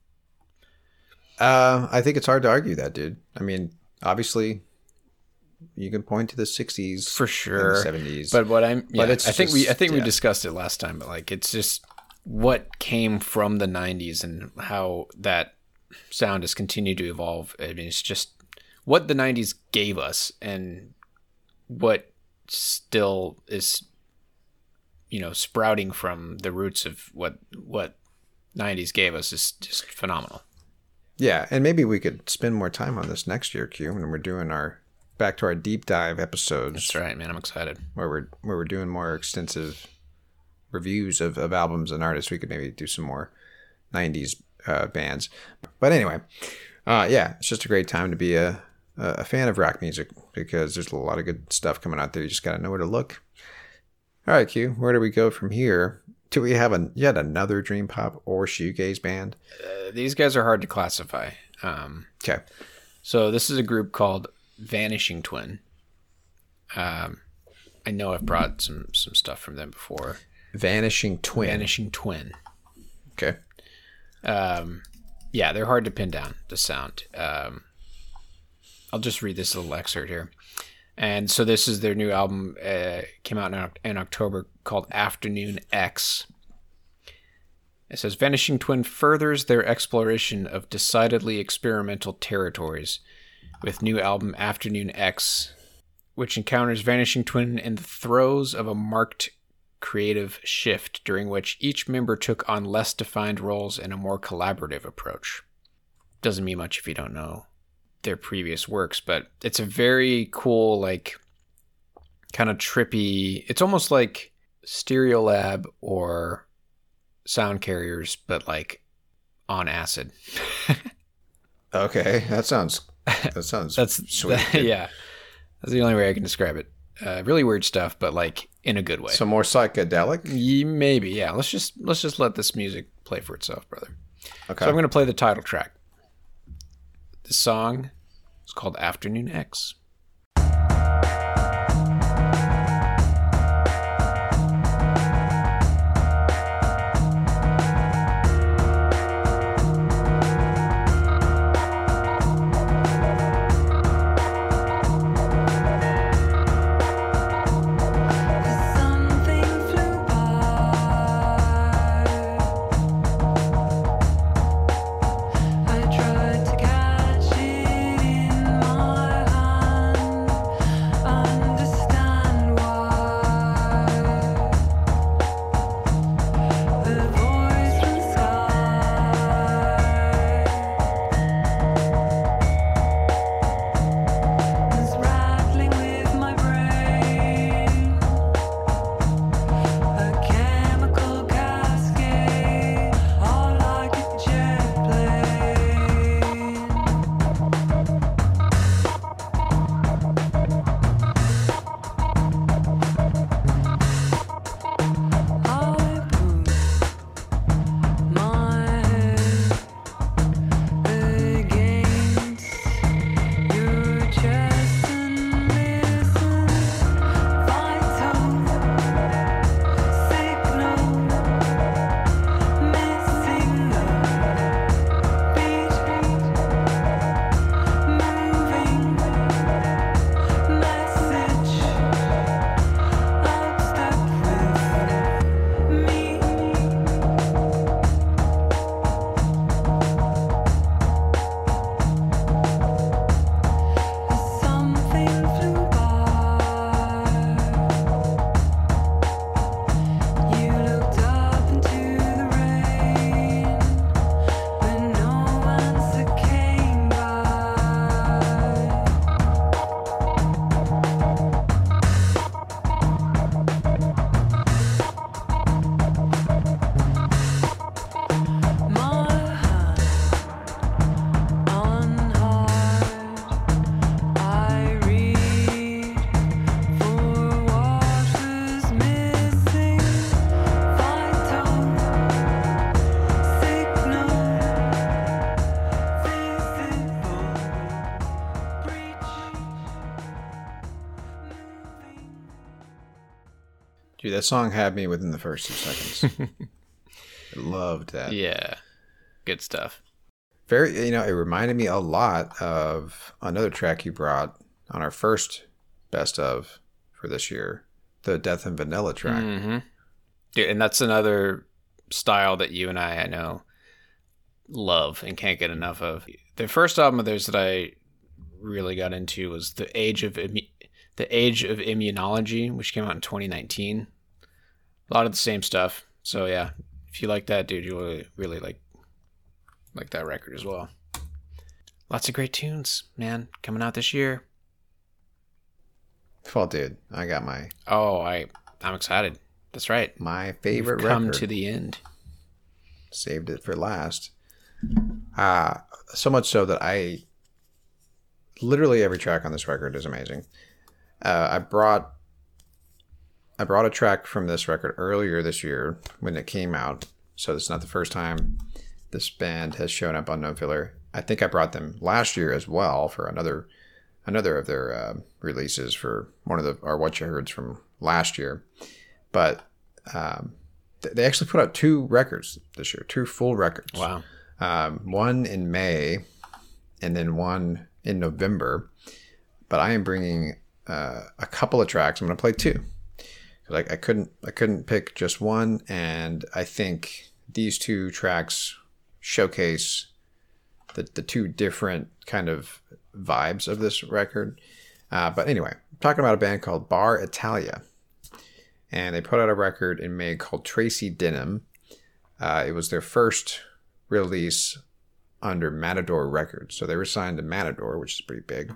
Uh, I think it's hard to argue that, dude. I mean, obviously, you can point to the 60s For sure. and the 70s. But what I'm, yeah, But it's I think we, I just- think we discussed it last time, but like, it's just what came from the '90s and how that sound has continued to evolve. I mean, it's just what the '90s gave us and what still is, you know, sprouting from the roots of what what '90s gave us is just phenomenal. yeah, and maybe we could spend more time on this next year, Q, when we're doing our back to our deep dive episodes. That's right, man. I'm excited. where we're where we're doing more extensive reviews of, of albums and artists, we could maybe do some more '90s uh, bands. But anyway, uh, yeah, it's just a great time to be a a fan of rock music because there's a lot of good stuff coming out there. You just got to know where to look. All right, Q, where do we go from here? Do we have a, yet another dream pop or shoegaze band? Uh, these guys are hard to classify. Um, Okay, So this is a group called Vanishing Twin. Um, I know I've brought some some stuff from them before. Vanishing Twin. Vanishing Twin. Okay, Um, yeah, they're hard to pin down the sound. Um, I'll just read this little excerpt here. And so this is their new album. Uh, came out in, in October called Afternoon X. It says Vanishing Twin furthers their exploration of decidedly experimental territories with new album Afternoon X, which encounters Vanishing Twin in the throes of a marked creative shift during which each member took on less defined roles and a more collaborative approach. Doesn't mean much if you don't know their previous works, but it's a very cool, like, kind of trippy. It's almost like Stereolab or Soundcarriers, but like on acid. okay, that sounds that sounds That's sweet. yeah. That's the only way I can describe it. Uh, really weird stuff, but like in a good way. So more psychedelic. Ye- maybe, yeah. Let's just let's just let this music play for itself, brother. Okay. So I'm going to play the title track. The song is called Afternoon X. that song had me within the first two seconds. I loved that. Yeah. Good stuff. Very, you know, it reminded me a lot of another track you brought on our first best of for this year, the Death and Vanilla track. Mm-hmm. Dude, and that's another style that you and I, I know, love and can't get enough of. The first album of theirs that I really got into was the Age of Immu- the Age of Immunology, which came out in 2019. A lot of the same stuff. So yeah, if you like that, dude, you'll really, really like like that record as well. Lots of great tunes, man, coming out this year. Well, dude, I got my Oh, I I'm excited. That's right. my favorite We've come record. to the end. saved it for last. Uh, so much so that I literally every track on this record is amazing. Uh, I brought I brought a track from this record earlier this year when it came out, so it's not the first time this band has shown up on No Filler. I think I brought them last year as well for another another of their uh, releases for one of the or what you heard from last year, but um, th- they actually put out two records this year, two full records Wow. um, one in May, and then one in November. But I am bringing uh, a couple of tracks. I'm going to play two. I, I couldn't I couldn't pick just one, and I think these two tracks showcase the the two different kind of vibes of this record. Uh, but anyway, I'm talking about a band called Bar Italia, and they put out a record in May called Tracey Denim. Uh, it was their first release under Matador Records. So they were signed to Matador, which is pretty big.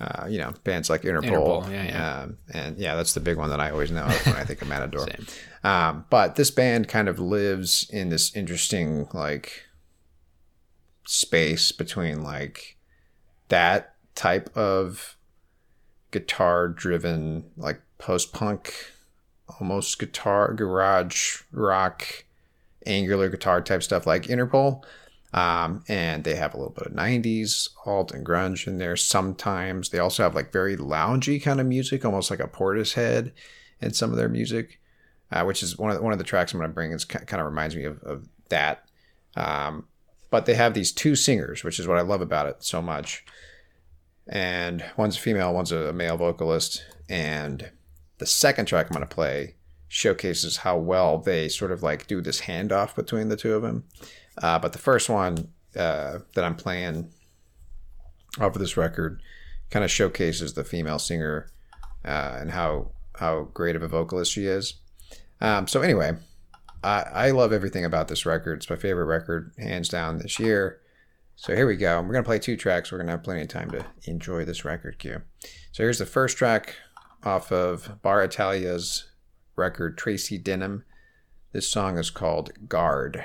Uh, you know, bands like Interpol. Interpol, yeah, yeah. Um, and yeah, that's the big one that I always know of when I think of Matador. Um, but this band kind of lives in this interesting, like, space between, like, that type of guitar driven, like, post punk, almost guitar, garage rock, angular guitar type stuff like Interpol. Um, and they have a little bit of 90s alt and grunge in there sometimes. They also have like very loungy kind of music, almost like a Portishead in some of their music, uh, which is one of the, one of the tracks I'm going to bring. Is kind of reminds me of, of that. Um, but they have these two singers, which is what I love about it so much. And one's a female, one's a male vocalist. And the second track I'm going to play showcases how well they sort of like do this handoff between the two of them. Uh, but the first one uh, that I'm playing off of this record kind of showcases the female singer uh, and how how great of a vocalist she is. Um, so anyway, I, I love everything about this record. It's my favorite record, hands down, this year. So here we go. We're gonna play two tracks. We're gonna have plenty of time to enjoy this record queue. So here's the first track off of Bar Italia's record, Tracey Denim. This song is called Guard.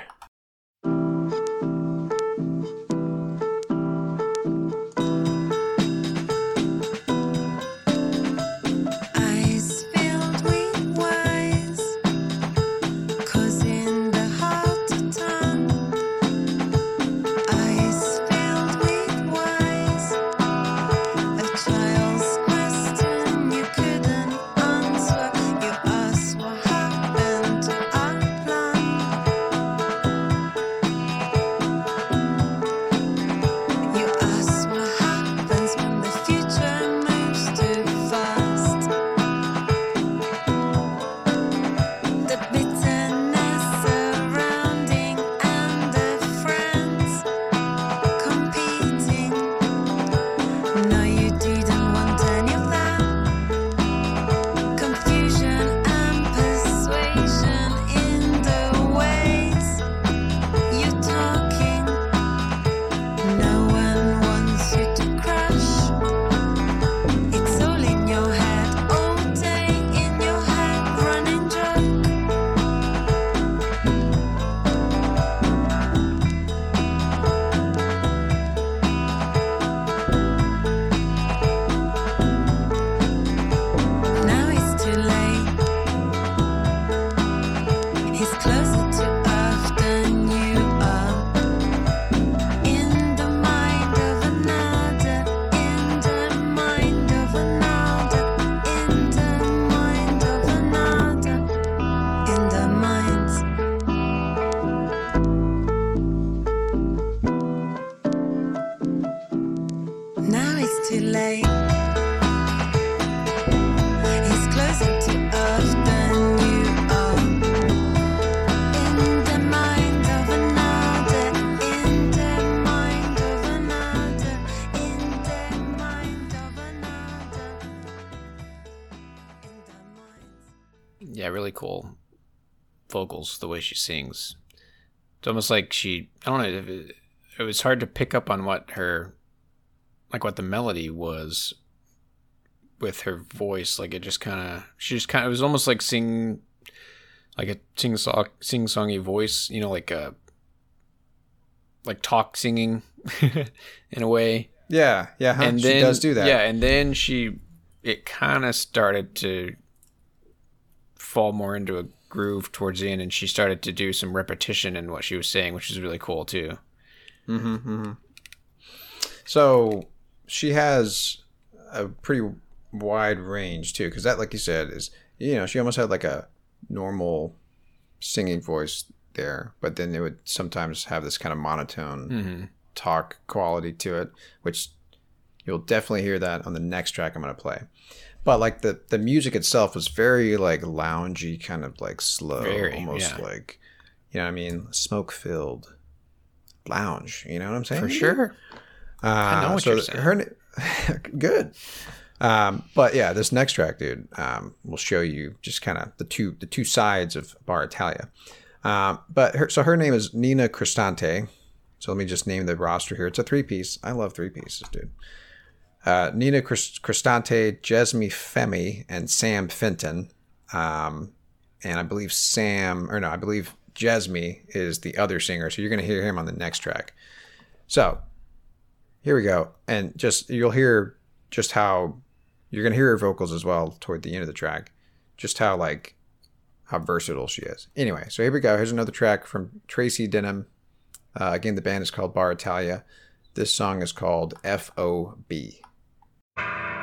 Vocals. The way she sings, it's almost like she. I don't know. If it, it was hard to pick up on what her, like what the melody was, with her voice. Like it just kind of. She just kind of. It was almost like sing, like a sing song, sing songy voice. You know, like a. Like talk singing, in a way Yeah, yeah, huh? and she then does do that. Yeah, and then she it kind of started to fall more into a groove towards the end, and she started to do some repetition in what she was saying, which is really cool too. Mm-hmm, mm-hmm. So she has a pretty wide range too, because that, like you said, is you know she almost had like a normal singing voice there, but then it would sometimes have this kind of monotone mm-hmm. talk quality to it, which you'll definitely hear that on the next track I'm going to play. But like the the music itself was very like loungy, kind of like slow, Very, almost yeah. like you know what I mean, smoke filled lounge. You know what I'm saying? For sure. Uh, know what so you're saying. Her, good. Um, but yeah, this next track, dude, um, will show you just kind of the two the two sides of Bar Italia. Um, but her, so her name is Nina Cristante. So let me just name the roster here. It's a three piece. I love three pieces, dude. Uh, Nina Crist- Cristante, Jezmi Fehmi, and Sam Fenton. Um, and I believe Sam, or no, I believe Jezmi is the other singer. So you're going to hear him on the next track. So here we go. And just, you'll hear just how, you're going to hear her vocals as well toward the end of the track. Just how, like, how versatile she is. Anyway, so here we go. Here's another track from Tracey Denim. Uh, again, the band is called Bar Italia. This song is called F.O.B. I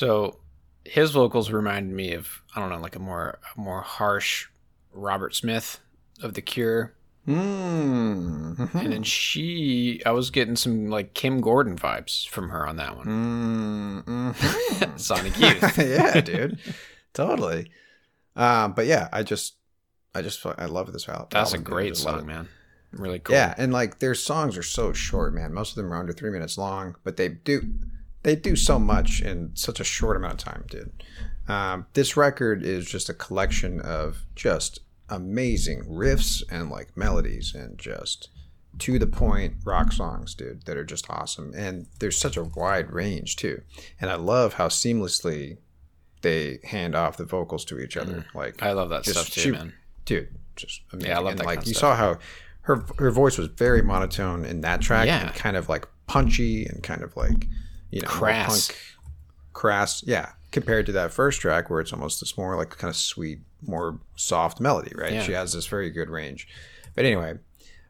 So his vocals reminded me of I don't know, like a more a more harsh Robert Smith of The Cure. Mm. And then she I was getting some like Kim Gordon vibes from her on that one. Mm, mhm. Sonic Youth. yeah, dude, totally. Um, but yeah, I just, I just, I love this album. That's a album. Great song, man. Really cool. Yeah, and like their songs are so short, man. Most of them are under three minutes long, but they do, they do so much in such a short amount of time, dude. Um, this record is just a collection of just amazing riffs and like melodies and just to the point rock songs, dude, that are just awesome. And there's such a wide range too. And I love how seamlessly they hand off the vocals to each other. Like Mm-hmm. I love that stuff too, shoot. man. dude, just amazing. Yeah, I love and that like kind of you stuff. saw how her her voice was very monotone in that track, Yeah. and kind of like punchy and kind of like you know Crass. punk, crass. Yeah, compared to that first track where it's almost this more like kind of sweet, more soft melody. Right? Yeah. She has this very good range. But anyway,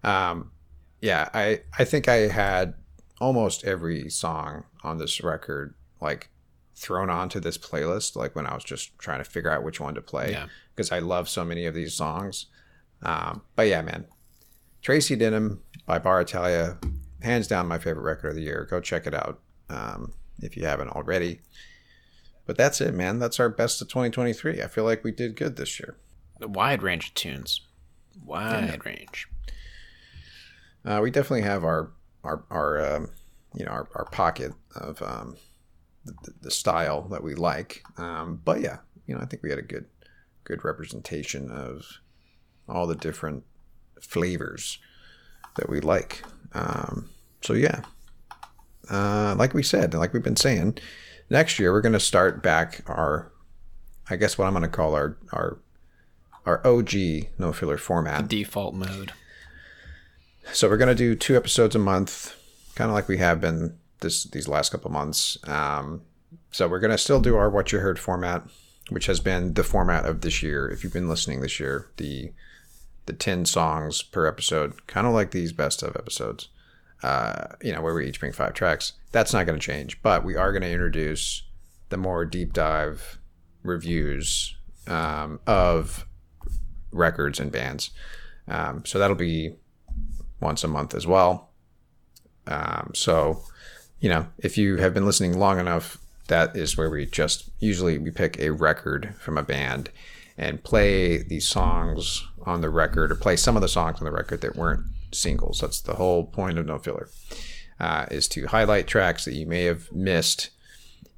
um, yeah, I I think I had almost every song on this record like thrown onto this playlist like when I was just trying to figure out which one to play Yeah. because I love so many of these songs. Um, but yeah, man, Tracey Denim by Bar Italia, hands down my favorite record of the year. Go check it out um, if you haven't already. But that's it, man. That's our best of 2023. I feel like we did good this year. A wide range of tunes. Wide range. Uh, we definitely have our our our um, you know our, our pocket of um, the, the style that we like. Um, but yeah, you know I think we had a good good representation of all the different flavors that we like. Um, so yeah, uh, like we said, like we've been saying, next year we're going to start back our, I guess what I'm going to call our our our OG no filler format. Default mode. So we're gonna do two episodes a month, kind of like we have been this these last couple months. Um, so we're gonna still do our what you heard format, which has been the format of this year. If you've been listening this year, the the ten songs per episode, kind of like these best of episodes. Uh, you know, where we each bring five tracks. That's not going to change, but we are going to introduce the more deep dive reviews um, of records and bands. Um, so that'll be once a month as well. Um, so, you know, if you have been listening long enough, that is where we just usually we pick a record from a band and play the songs on the record or play some of the songs on the record that weren't singles. That's the whole point of No Filler, uh, is to highlight tracks that you may have missed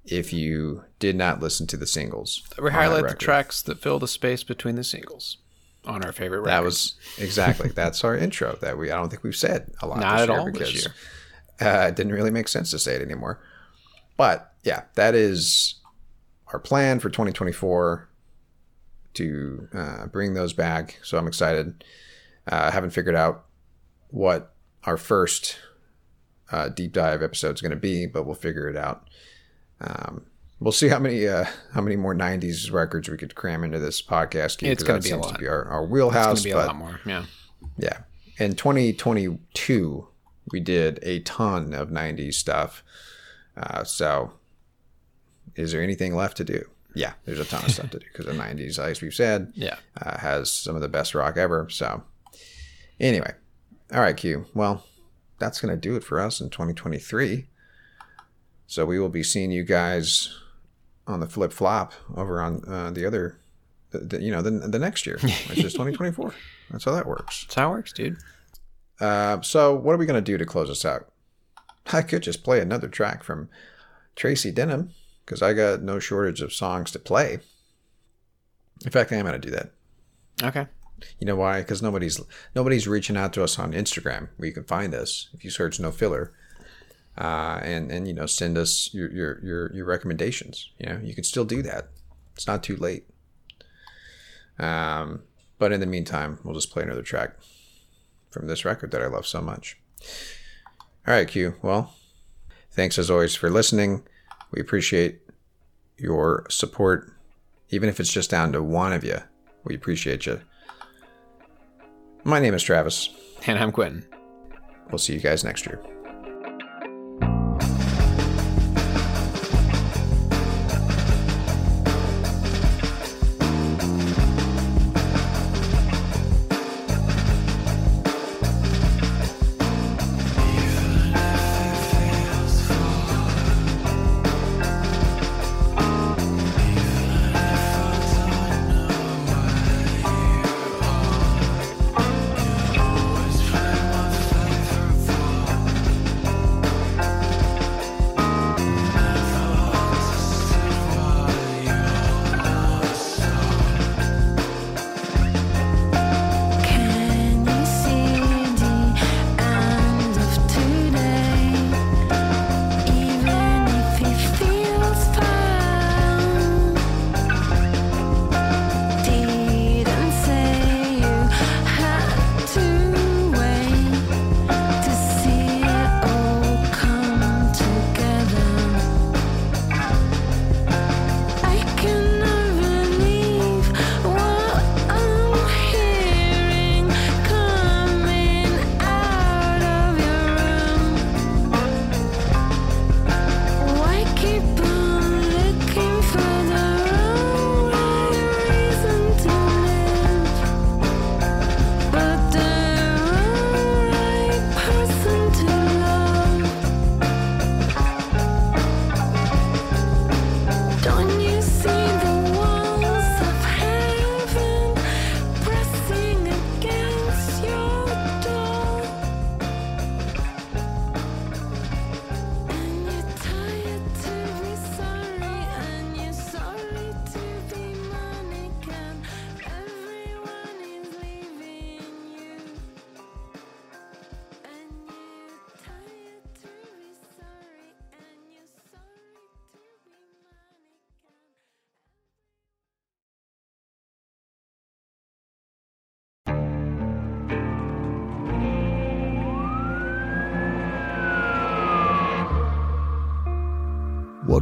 if you did not listen to the singles. We highlight the tracks that fill the space between the singles on our favorite records. That was exactly that's our intro that we I don't think we've said a lot. Not this at year all because this year. Uh, it didn't really make sense to say it anymore. But yeah, that is our plan for 2024 to uh, bring those back. So I'm excited. Uh, I haven't figured out what our first uh, deep dive episode is going to be, but we'll figure it out. Um, we'll see how many uh, how many more 90s records we could cram into this podcast. Keith, It's gonna that be a lot. To be our, our It's going to be a lot more. Yeah. yeah. In 2022, we did a ton of 90s stuff. Uh, so, is there anything left to do? Yeah, there's a ton of stuff to do because the 90s, as we've said, Yeah. uh, has some of the best rock ever. So, anyway, all right, Q. Well, that's going to do it for us in 2023. So, we will be seeing you guys on the flip flop over on uh, the other, the, the, you know, the, the next year, which is 2024. That's how that works. That's how it works, dude. Uh, so, what are we going to do to close us out? I could just play another track from Tracey Denim because I got no shortage of songs to play. In fact, I am going to do that. Okay. You know why? Because nobody's nobody's reaching out to us on Instagram where you can find us if you search no filler, uh, and and you know send us your your your your recommendations. You know you can still do that. It's not too late. Um, but in the meantime, we'll just play another track from this record that I love so much. All right, Q. Well, thanks as always for listening. We appreciate your support, even if it's just down to one of you. We appreciate you. My name is Travis. And I'm Quentin. We'll see you guys next year.